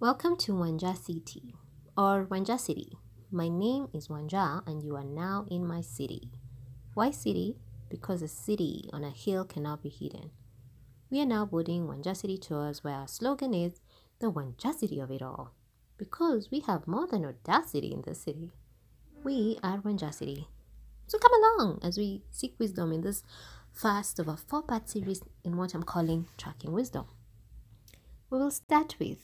Welcome to Wanja City or Wanja City. My name is Wanja and you are now in my city. Why city? Because a city on a hill cannot be hidden. We are now boarding Wanja City tours where our slogan is the Wanja City of it all. Because we have more than audacity in this city. We are Wanja City. So come along as we seek wisdom in this first of a four part series in what I'm calling Tracking Wisdom. We will start with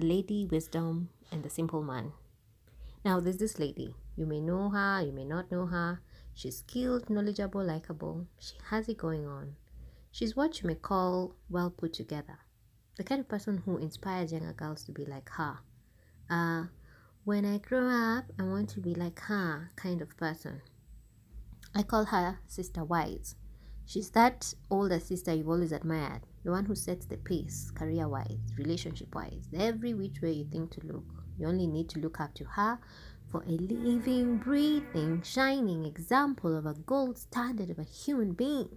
the lady wisdom and the simple man. Now, there's this lady. You may know her, you may not know her. She's skilled, knowledgeable, likable. She has it going on. She's what you may call well put together. The kind of person who inspires younger girls to be like her. Uh, when I grow up, I want to be like her kind of person. I call her Sister Wise. She's that older sister you've always admired, the one who sets the pace career wise, relationship wise, every which way you think to look. You only need to look up to her for a living, breathing, shining example of a gold standard of a human being.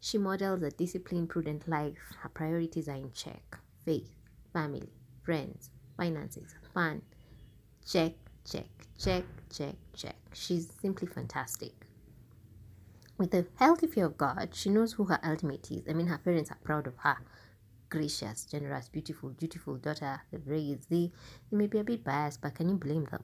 She models a disciplined, prudent life. Her priorities are in check faith, family, friends, finances, fun. Check, check, check, check, check. She's simply fantastic with a healthy fear of God, she knows who her ultimate is. I mean, her parents are proud of her. Gracious, generous, beautiful, dutiful daughter they've raised. They, they may be a bit biased, but can you blame them?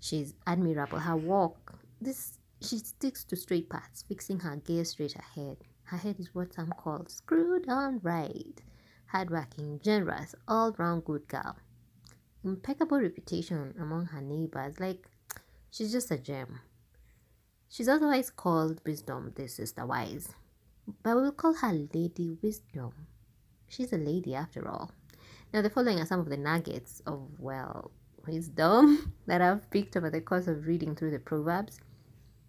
She's admirable. Her walk, this she sticks to straight paths, fixing her gaze straight ahead. Her head is what some call screwed on right. Hardworking, generous, all round good girl. Impeccable reputation among her neighbors. Like, she's just a gem. She's otherwise called Wisdom, the sister wise, but we'll call her Lady Wisdom. She's a lady after all. Now, the following are some of the nuggets of, well, wisdom that I've picked over the course of reading through the Proverbs.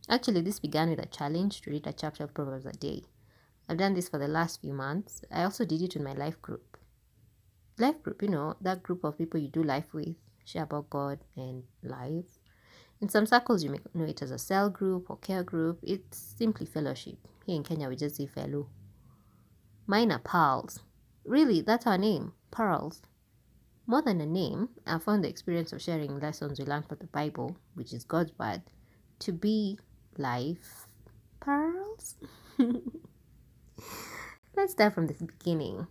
Actually, this began with a challenge to read a chapter of Proverbs a day. I've done this for the last few months. I also did it in my life group. Life group, you know, that group of people you do life with, share about God and life. In some circles, you may know it as a cell group or care group. It's simply fellowship. Here in Kenya, we just say fellow. Mine are pals. Really, that's our name, pearls. More than a name, I found the experience of sharing lessons we learned from the Bible, which is God's word, to be life pearls. Let's start from the beginning.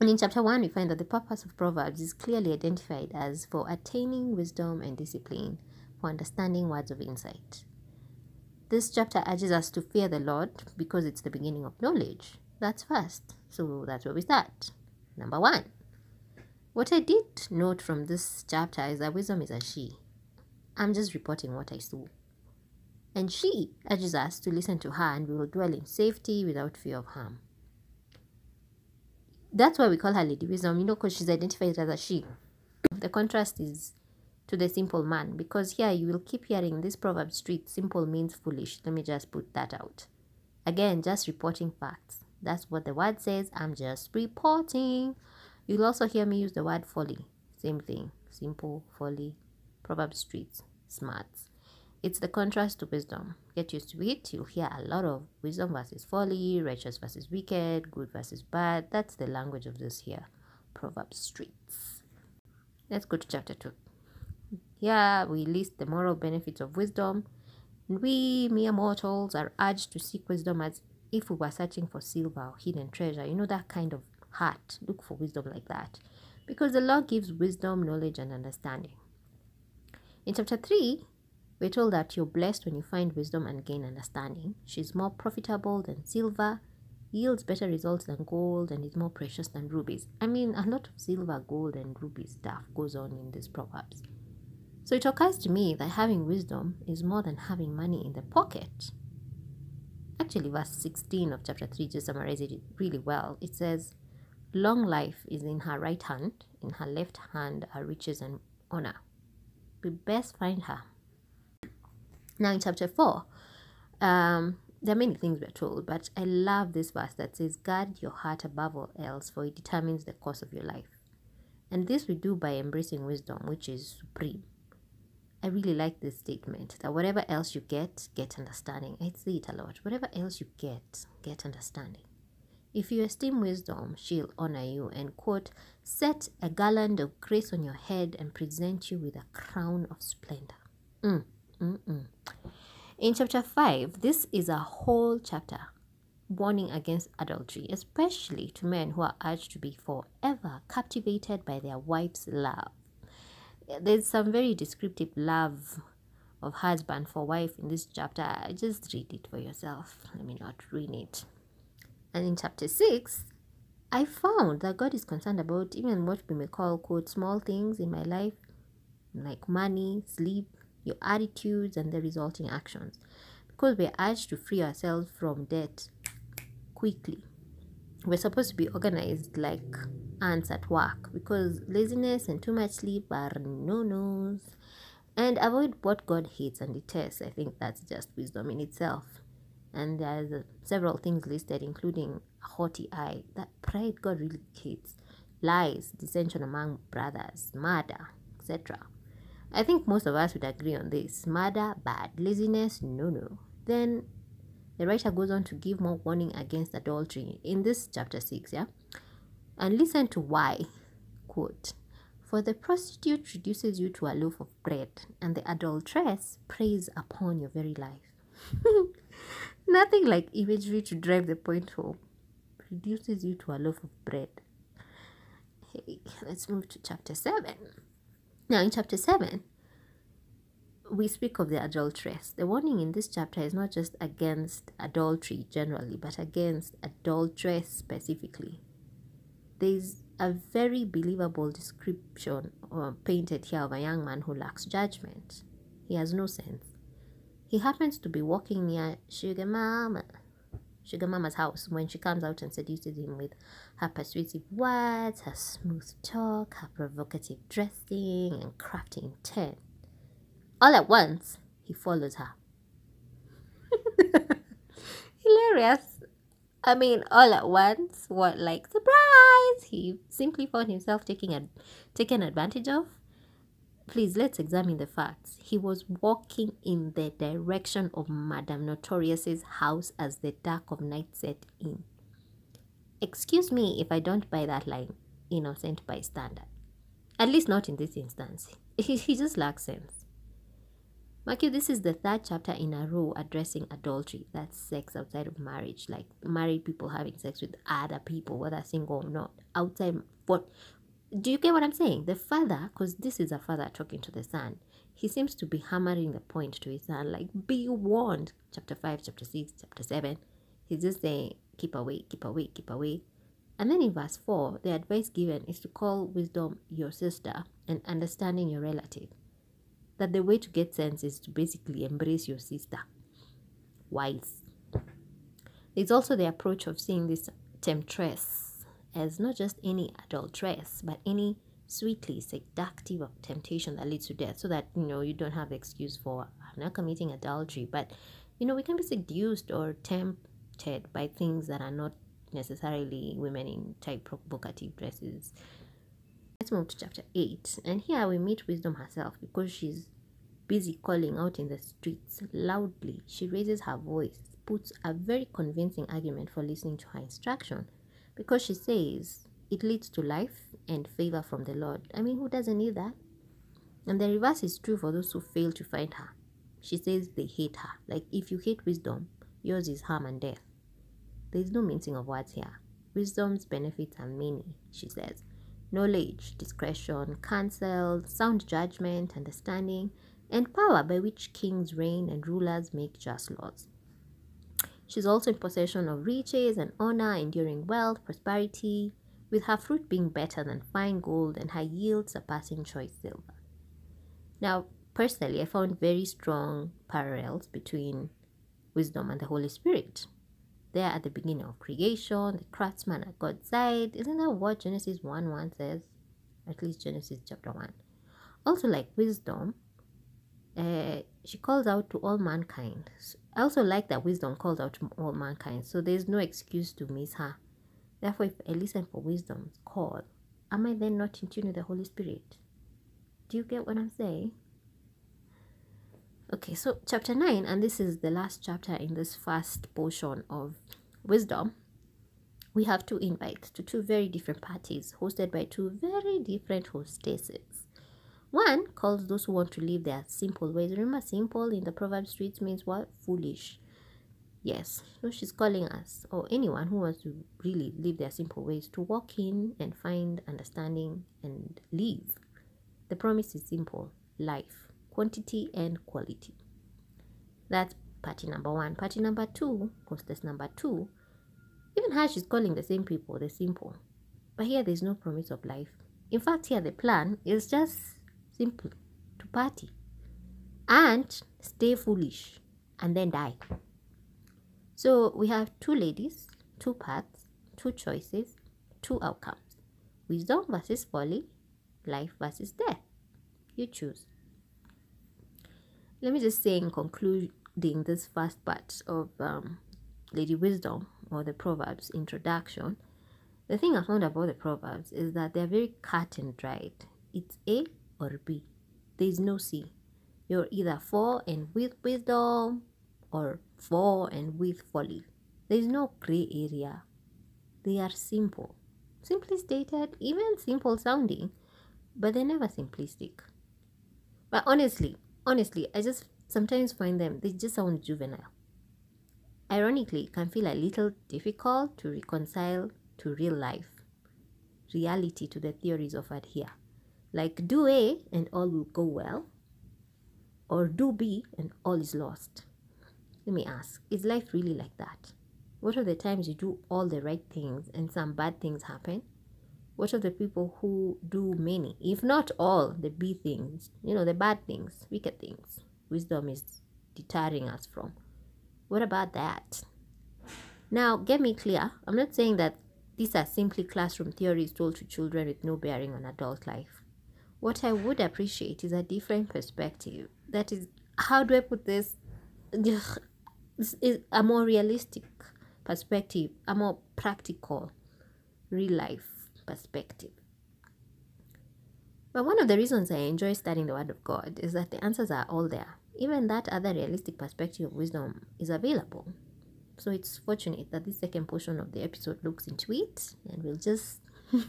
And in chapter 1, we find that the purpose of Proverbs is clearly identified as for attaining wisdom and discipline for understanding words of insight. This chapter urges us to fear the Lord because it's the beginning of knowledge. That's first. So that's where we start. Number one. What I did note from this chapter is that wisdom is a she. I'm just reporting what I saw. And she urges us to listen to her and we will dwell in safety without fear of harm. That's why we call her Lady Wisdom, you know, because she's identified as a she. The contrast is to the simple man because here you will keep hearing this proverb street simple means foolish. Let me just put that out. Again just reporting facts. That's what the word says. I'm just reporting. You'll also hear me use the word folly. Same thing. Simple folly proverb streets smarts it's the contrast to wisdom. Get used to it. You'll hear a lot of wisdom versus folly righteous versus wicked good versus bad. That's the language of this here proverb streets. Let's go to chapter 2 here we list the moral benefits of wisdom. We, mere mortals, are urged to seek wisdom as if we were searching for silver or hidden treasure. You know, that kind of heart. Look for wisdom like that. Because the law gives wisdom, knowledge, and understanding. In chapter 3, we're told that you're blessed when you find wisdom and gain understanding. She's more profitable than silver, yields better results than gold, and is more precious than rubies. I mean, a lot of silver, gold, and ruby stuff goes on in these proverbs. So it occurs to me that having wisdom is more than having money in the pocket. Actually, verse 16 of chapter 3 just summarizes it really well. It says, Long life is in her right hand, in her left hand are riches and honor. We best find her. Now, in chapter 4, um, there are many things we're told, but I love this verse that says, Guard your heart above all else, for it determines the course of your life. And this we do by embracing wisdom, which is supreme. I really like this statement that whatever else you get, get understanding. I say it a lot. Whatever else you get, get understanding. If you esteem wisdom, she'll honor you and quote, set a garland of grace on your head and present you with a crown of splendor. Mm, mm, mm. In chapter 5, this is a whole chapter warning against adultery, especially to men who are urged to be forever captivated by their wife's love. There's some very descriptive love of husband for wife in this chapter. I just read it for yourself. Let me not ruin it. And in chapter 6, I found that God is concerned about even what we may call, quote, small things in my life, like money, sleep, your attitudes, and the resulting actions. Because we're urged to free ourselves from debt quickly. We're supposed to be organized like ants at work because laziness and too much sleep are no nos. And avoid what God hates and detests. I think that's just wisdom in itself. And there's uh, several things listed, including a haughty eye, that pride God really hates, lies, dissension among brothers, murder, etc. I think most of us would agree on this. Murder, bad. Laziness, no, no. Then the writer goes on to give more warning against adultery in this chapter 6, yeah? And listen to why. Quote, For the prostitute reduces you to a loaf of bread, and the adulteress preys upon your very life. Nothing like imagery to drive the point home. Reduces you to a loaf of bread. Hey, let's move to chapter 7. Now, in chapter 7, we speak of the adulteress. The warning in this chapter is not just against adultery generally, but against adulteress specifically. There's a very believable description uh, painted here of a young man who lacks judgment. He has no sense. He happens to be walking near Sugar Mama, Sugar Mama's house when she comes out and seduces him with her persuasive words, her smooth talk, her provocative dressing, and crafty intent. All at once, he follows her. Hilarious. I mean, all at once, what like surprise? He simply found himself taking a, taken advantage of. Please let's examine the facts. He was walking in the direction of Madame Notorious's house as the dark of night set in. Excuse me if I don't buy that line, innocent bystander. At least not in this instance. He, he just lacks sense. Mark you, this is the third chapter in a row addressing adultery. That's sex outside of marriage, like married people having sex with other people, whether single or not. Outside, what? Do you get what I'm saying? The father, because this is a father talking to the son, he seems to be hammering the point to his son, like, be warned. Chapter 5, chapter 6, chapter 7. He's just saying, keep away, keep away, keep away. And then in verse 4, the advice given is to call wisdom your sister and understanding your relative that the way to get sense is to basically embrace your sister. Wise. There's also the approach of seeing this temptress as not just any adulteress, but any sweetly seductive of temptation that leads to death, so that you know you don't have excuse for not committing adultery. But you know we can be seduced or tempted by things that are not necessarily women in tight provocative dresses Let's move to chapter 8. And here we meet wisdom herself because she's busy calling out in the streets loudly. She raises her voice, puts a very convincing argument for listening to her instruction because she says it leads to life and favor from the Lord. I mean, who doesn't need that? And the reverse is true for those who fail to find her. She says they hate her. Like, if you hate wisdom, yours is harm and death. There is no mincing of words here. Wisdom's benefits are many, she says knowledge, discretion, counsel, sound judgment, understanding, and power by which kings reign and rulers make just laws. She's also in possession of riches and honor, enduring wealth, prosperity, with her fruit being better than fine gold and her yield surpassing choice silver. Now, personally, I found very strong parallels between wisdom and the Holy Spirit there at the beginning of creation, the craftsman at God's side. Isn't that what Genesis 1 1 says? At least Genesis chapter 1. Also, like wisdom, uh, she calls out to all mankind. I also like that wisdom calls out to all mankind, so there's no excuse to miss her. Therefore, if I listen for wisdom's call, am I then not in tune with the Holy Spirit? Do you get what I'm saying? Okay, so chapter 9, and this is the last chapter in this first portion of wisdom. we have two invites to two very different parties hosted by two very different hostesses. One calls those who want to live their simple ways. Remember, simple in the proverb streets means what? Foolish. Yes, so she's calling us, or anyone who wants to really live their simple ways, to walk in and find understanding and live. The promise is simple life, quantity, and quality. That's party number one. Party number two, hostess number two, even her, she's calling the same people the simple. But here, there's no promise of life. In fact, here, the plan is just simple to party and stay foolish and then die. So we have two ladies, two paths, two choices, two outcomes wisdom versus folly, life versus death. You choose. Let me just say in concluding this first part of um, Lady Wisdom or the Proverbs introduction, the thing I found about the Proverbs is that they're very cut and dried. It's A or B. There is no C. You're either for and with wisdom or for and with folly. There is no gray area. They are simple. Simply stated, even simple sounding, but they're never simplistic. But honestly, honestly, I just sometimes find them, they just sound juvenile. Ironically, can feel a little difficult to reconcile to real life, reality to the theories offered here. Like do A and all will go well, or do B and all is lost. Let me ask is life really like that? What are the times you do all the right things and some bad things happen? What are the people who do many, if not all, the B things, you know, the bad things, wicked things, wisdom is deterring us from? What about that? Now, get me clear. I'm not saying that these are simply classroom theories told to children with no bearing on adult life. What I would appreciate is a different perspective. That is, how do I put this? This is a more realistic perspective, a more practical, real life perspective. But one of the reasons I enjoy studying the Word of God is that the answers are all there. Even that other realistic perspective of wisdom is available. So it's fortunate that this second portion of the episode looks into it and we'll just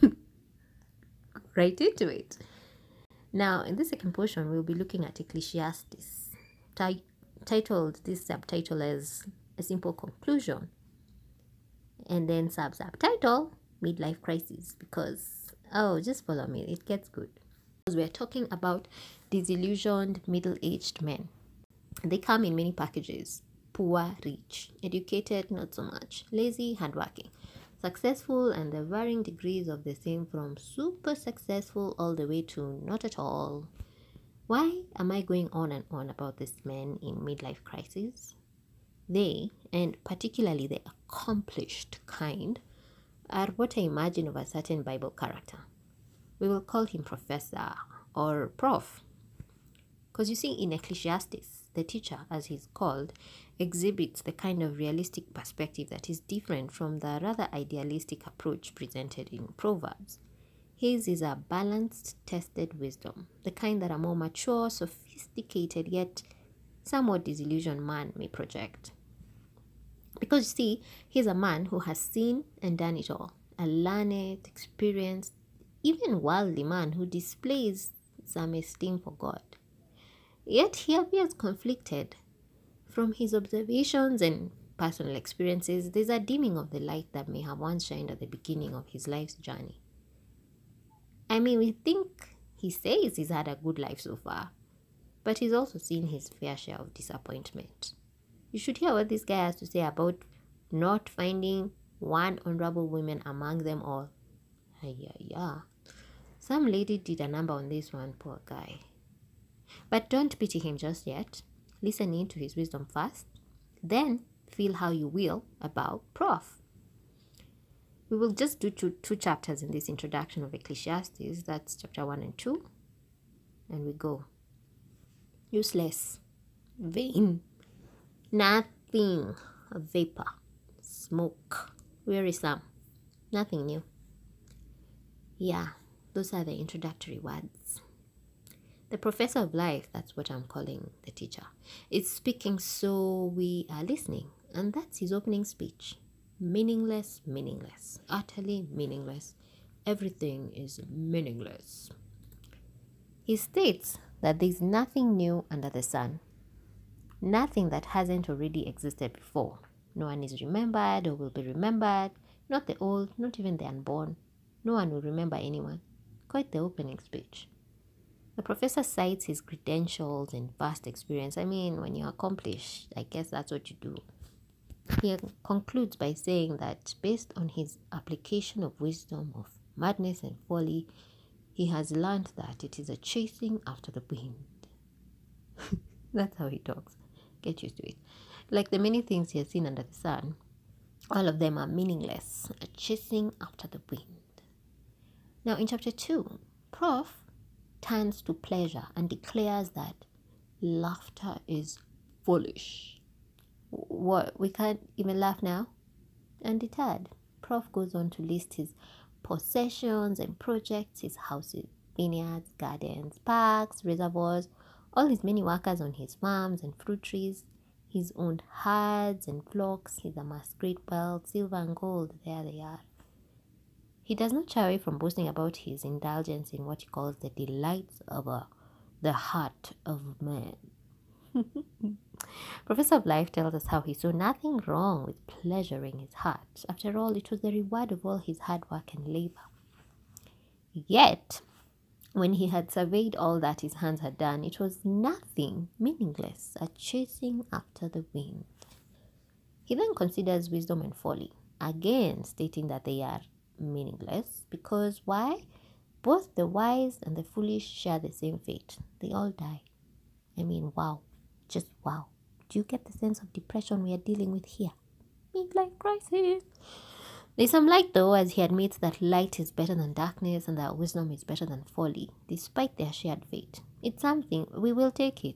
right into it. Now, in this second portion, we'll be looking at Ecclesiastes, titled this subtitle as a simple conclusion and then sub subtitle midlife crisis because oh just follow me it gets good. Because we're talking about disillusioned middle-aged men. They come in many packages. Poor rich educated not so much. Lazy hardworking successful and the varying degrees of the same from super successful all the way to not at all why am I going on and on about these men in midlife crisis? They, and particularly the accomplished kind, are what I imagine of a certain Bible character. We will call him Professor or Prof. Because you see, in Ecclesiastes, the teacher, as he's called, exhibits the kind of realistic perspective that is different from the rather idealistic approach presented in Proverbs. His is a balanced, tested wisdom, the kind that a more mature, sophisticated, yet somewhat disillusioned man may project. Because you see, he's a man who has seen and done it all, a learned, experienced, even worldly man who displays some esteem for God. Yet he appears conflicted. From his observations and personal experiences, there's a dimming of the light that may have once shined at the beginning of his life's journey. I mean, we think he says he's had a good life so far, but he's also seen his fair share of disappointment. You should hear what this guy has to say about not finding one honorable woman among them all. Yeah, yeah. Some lady did a number on this one, poor guy. But don't pity him just yet. Listen in to his wisdom first, then feel how you will about Prof. We will just do two, two chapters in this introduction of Ecclesiastes. That's chapter 1 and 2. And we go. Useless. Vain. Nothing. A vapor. Smoke. Wearisome. Nothing new. Yeah, those are the introductory words. The professor of life, that's what I'm calling the teacher, is speaking so we are listening. And that's his opening speech. Meaningless, meaningless, utterly meaningless. Everything is meaningless. He states that there is nothing new under the sun, nothing that hasn't already existed before. No one is remembered or will be remembered, not the old, not even the unborn. No one will remember anyone. Quite the opening speech. The professor cites his credentials and vast experience. I mean, when you're accomplished, I guess that's what you do. He concludes by saying that based on his application of wisdom of madness and folly, he has learned that it is a chasing after the wind. That's how he talks. Get used to it. Like the many things he has seen under the sun, all of them are meaningless, a chasing after the wind. Now, in chapter 2, Prof turns to pleasure and declares that laughter is foolish. What? We can't even laugh now? Undeterred, Prof goes on to list his possessions and projects, his houses, vineyards, gardens, parks, reservoirs, all his many workers on his farms and fruit trees, his owned herds and flocks, his amassed great wealth, silver and gold, there they are. He does not shy away from boasting about his indulgence in what he calls the delights of uh, the heart of man. Professor of Life tells us how he saw nothing wrong with pleasuring his heart. After all, it was the reward of all his hard work and labor. Yet, when he had surveyed all that his hands had done, it was nothing, meaningless, a chasing after the wind. He then considers wisdom and folly, again stating that they are meaningless because why? Both the wise and the foolish share the same fate. They all die. I mean, wow. Just wow. Do you get the sense of depression we are dealing with here? Midlife crisis. There's some light though, as he admits that light is better than darkness and that wisdom is better than folly, despite their shared fate. It's something, we will take it.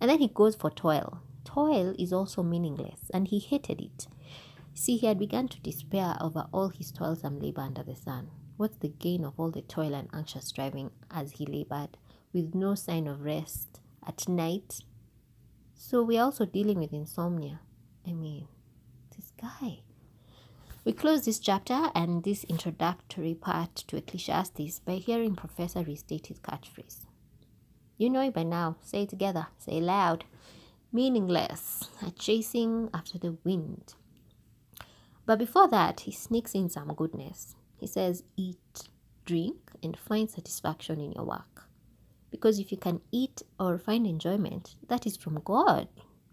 And then he goes for toil. Toil is also meaningless, and he hated it. See, he had begun to despair over all his toilsome labor under the sun. What's the gain of all the toil and anxious striving as he labored, with no sign of rest at night so we're also dealing with insomnia. I mean, this guy. We close this chapter and this introductory part to Ecclesiastes by hearing Professor restate his catchphrase. You know it by now. Say it together. Say it loud. Meaningless. A chasing after the wind. But before that, he sneaks in some goodness. He says, Eat, drink, and find satisfaction in your work. Because if you can eat or find enjoyment, that is from God,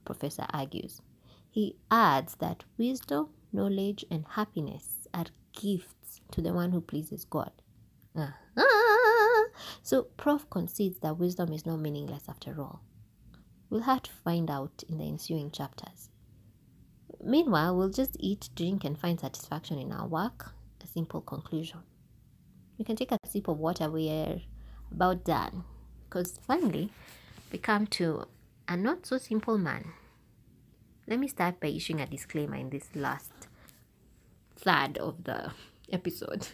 Professor argues. He adds that wisdom, knowledge, and happiness are gifts to the one who pleases God. Uh-huh. So, Prof concedes that wisdom is not meaningless after all. We'll have to find out in the ensuing chapters. Meanwhile, we'll just eat, drink, and find satisfaction in our work. A simple conclusion. You can take a sip of water. We're about done. Because finally, we come to a not so simple man. Let me start by issuing a disclaimer in this last third of the episode.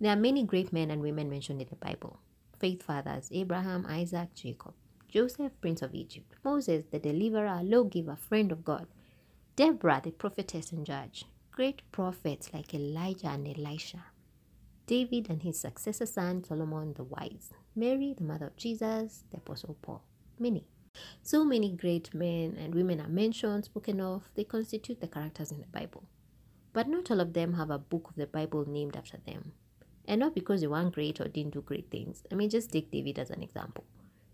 There are many great men and women mentioned in the Bible faith fathers Abraham, Isaac, Jacob, Joseph, Prince of Egypt, Moses, the deliverer, lawgiver, friend of God, Deborah, the prophetess and judge, great prophets like Elijah and Elisha, David and his successor son Solomon the wise, Mary, the mother of Jesus, the Apostle Paul. Many. So many great men and women are mentioned, spoken of, they constitute the characters in the Bible. But not all of them have a book of the Bible named after them. And not because they weren't great or didn't do great things. I mean, just take David as an example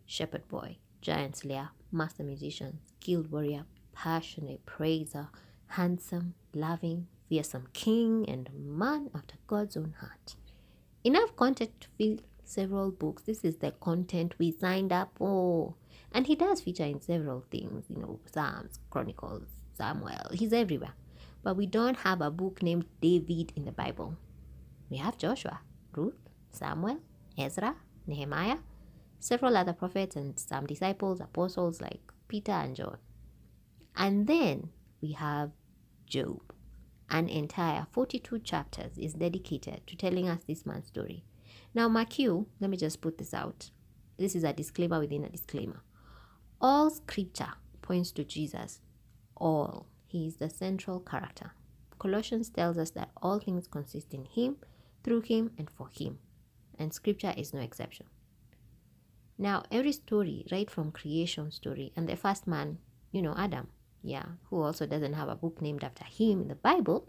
shepherd boy, giant slayer, master musician, skilled warrior, passionate praiser, handsome, loving, fearsome king, and man after God's own heart. Enough content to fill several books. This is the content we signed up for. And he does feature in several things, you know, Psalms, Chronicles, Samuel. He's everywhere. But we don't have a book named David in the Bible. We have Joshua, Ruth, Samuel, Ezra, Nehemiah, several other prophets, and some disciples, apostles like Peter and John. And then we have Job an entire 42 chapters is dedicated to telling us this man's story. Now, mark you, let me just put this out. This is a disclaimer within a disclaimer. All scripture points to Jesus. All. He is the central character. Colossians tells us that all things consist in Him, through Him, and for Him. And Scripture is no exception. Now, every story, right from creation story, and the first man, you know, Adam, yeah, who also doesn't have a book named after him in the Bible,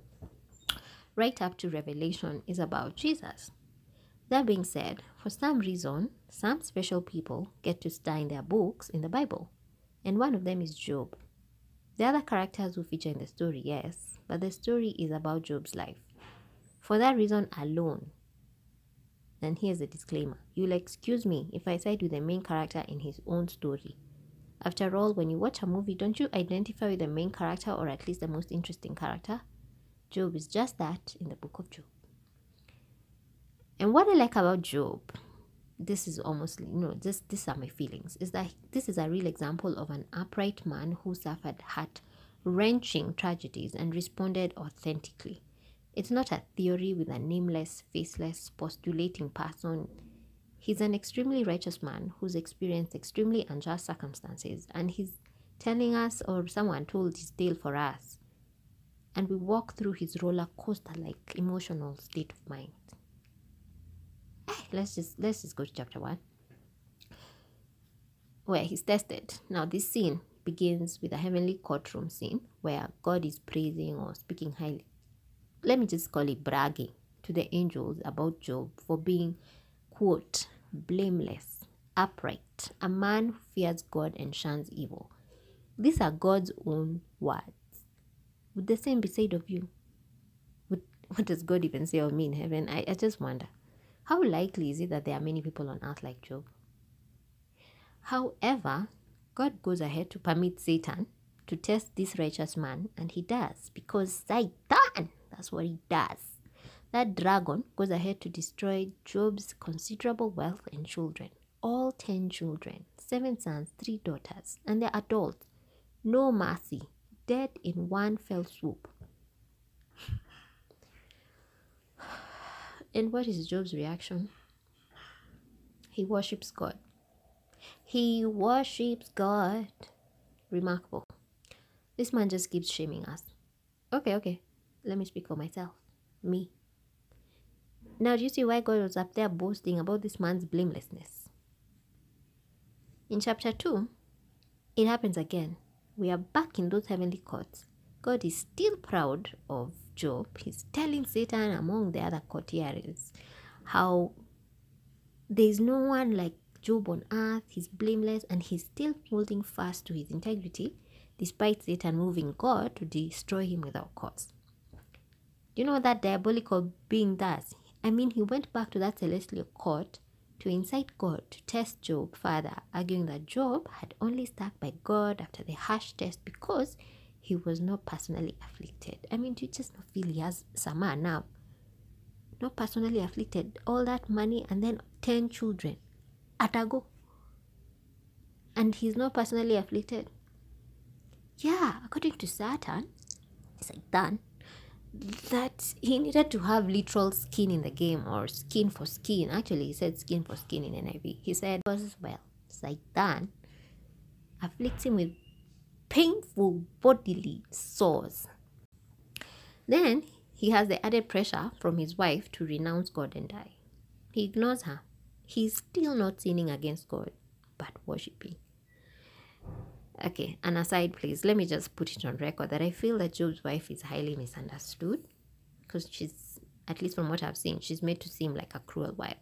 right up to Revelation is about Jesus. That being said, for some reason, some special people get to star in their books in the Bible, and one of them is Job. The other characters who feature in the story, yes, but the story is about Job's life. For that reason alone, and here's the disclaimer you'll excuse me if I side with the main character in his own story. After all, when you watch a movie, don't you identify with the main character or at least the most interesting character? Job is just that in the book of Job. And what I like about Job, this is almost you know, this these are my feelings, is that this is a real example of an upright man who suffered heart wrenching tragedies and responded authentically. It's not a theory with a nameless, faceless, postulating person. He's an extremely righteous man who's experienced extremely unjust circumstances, and he's telling us, or someone told his tale for us. And we walk through his roller coaster like emotional state of mind. Let's just let's just go to chapter one. Where he's tested. Now this scene begins with a heavenly courtroom scene where God is praising or speaking highly let me just call it bragging to the angels about Job for being, quote, blameless, upright, a man who fears God and shuns evil. These are God's own words. Would the same be said of you? Would, what does God even say of me in heaven? I, I just wonder. How likely is it that there are many people on earth like Job? However, God goes ahead to permit Satan to test this righteous man, and he does because Satan that's what he does. That dragon goes ahead to destroy Job's considerable wealth and children. All ten children, seven sons, three daughters, and they're adults. No mercy, dead in one fell swoop. and what is Job's reaction? He worships God. He worships God. Remarkable. This man just keeps shaming us. Okay, okay. Let me speak for myself. Me. Now, do you see why God was up there boasting about this man's blamelessness? In chapter 2, it happens again. We are back in those heavenly courts. God is still proud of Job. He's telling Satan among the other courtiers how there is no one like Job on earth. He's blameless and he's still holding fast to his integrity despite Satan moving God to destroy him without cause. Do you know what that diabolical being does? I mean, he went back to that celestial court to incite God to test Job further, arguing that Job had only stuck by God after the harsh test because he was not personally afflicted. I mean, do you just not feel he has Sama now? Not personally afflicted, all that money and then 10 children Atago. And he's not personally afflicted. Yeah, according to Satan, done that he needed to have literal skin in the game or skin for skin. Actually, he said skin for skin in NIV. He said, was well, Satan afflicts him with painful bodily sores. Then he has the added pressure from his wife to renounce God and die. He ignores her. He's still not sinning against God, but worshipping. Okay, an aside, please. Let me just put it on record that I feel that Job's wife is highly misunderstood because she's, at least from what I've seen, she's made to seem like a cruel wife.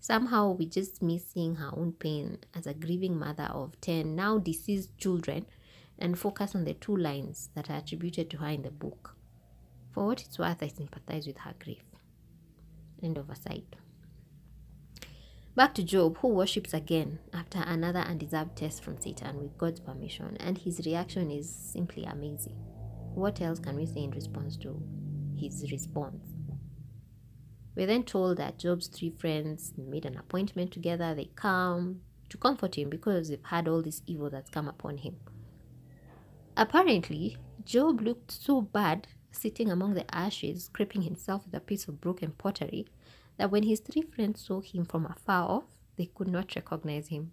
Somehow we just missing her own pain as a grieving mother of 10 now deceased children and focus on the two lines that are attributed to her in the book. For what it's worth, I sympathize with her grief. End of aside. Back to Job, who worships again after another undeserved test from Satan with God's permission, and his reaction is simply amazing. What else can we say in response to his response? We're then told that Job's three friends made an appointment together. They come to comfort him because they've had all this evil that's come upon him. Apparently, Job looked so bad sitting among the ashes, scraping himself with a piece of broken pottery that when his three friends saw him from afar off, they could not recognize him.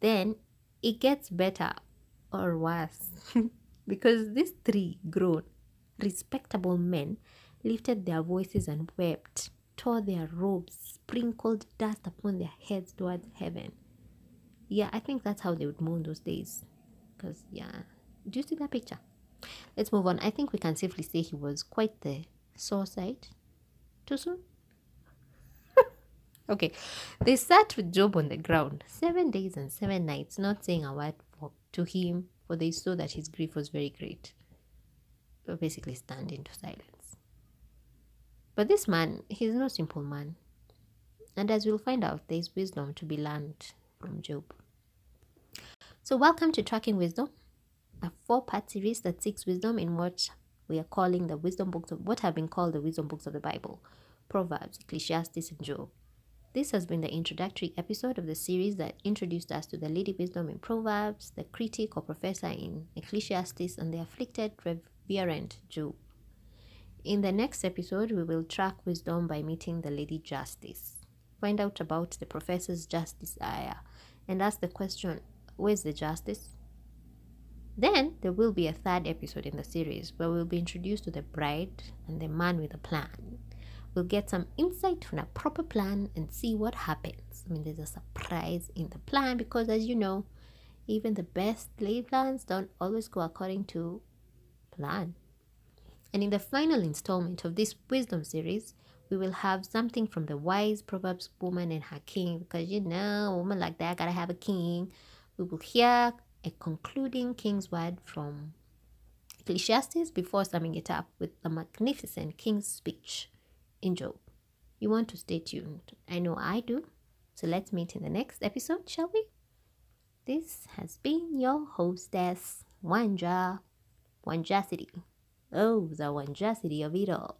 Then it gets better or worse. because these three grown, respectable men lifted their voices and wept, tore their robes, sprinkled dust upon their heads towards heaven. Yeah, I think that's how they would mourn those days. Because, yeah, do you see that picture? Let's move on. I think we can safely say he was quite the sore sight. Too soon? Okay. They sat with Job on the ground seven days and seven nights, not saying a word for, to him, for they saw that his grief was very great. But basically, stand into silence. But this man, he's no simple man. And as we'll find out, there is wisdom to be learned from Job. So, welcome to Tracking Wisdom a four part series that seeks wisdom in what we are calling the wisdom books of what have been called the wisdom books of the Bible Proverbs, Ecclesiastes, and Job. This has been the introductory episode of the series that introduced us to the Lady Wisdom in Proverbs, the critic or professor in Ecclesiastes, and the afflicted Reverend Job. In the next episode, we will track wisdom by meeting the Lady Justice, find out about the professor's just desire, and ask the question where's the justice? Then there will be a third episode in the series where we'll be introduced to the bride and the man with a plan. We'll get some insight from a proper plan and see what happens. I mean, there's a surprise in the plan because, as you know, even the best laid plans don't always go according to plan. And in the final installment of this wisdom series, we will have something from the wise Proverbs woman and her king because you know, a woman like that gotta have a king. We will hear a concluding king's word from Ecclesiastes before summing it up with the magnificent king's speech in Job. You want to stay tuned. I know I do. So let's meet in the next episode, shall we? This has been your hostess, Wanja. Wanjacity. Oh, the Wanjacity of it all.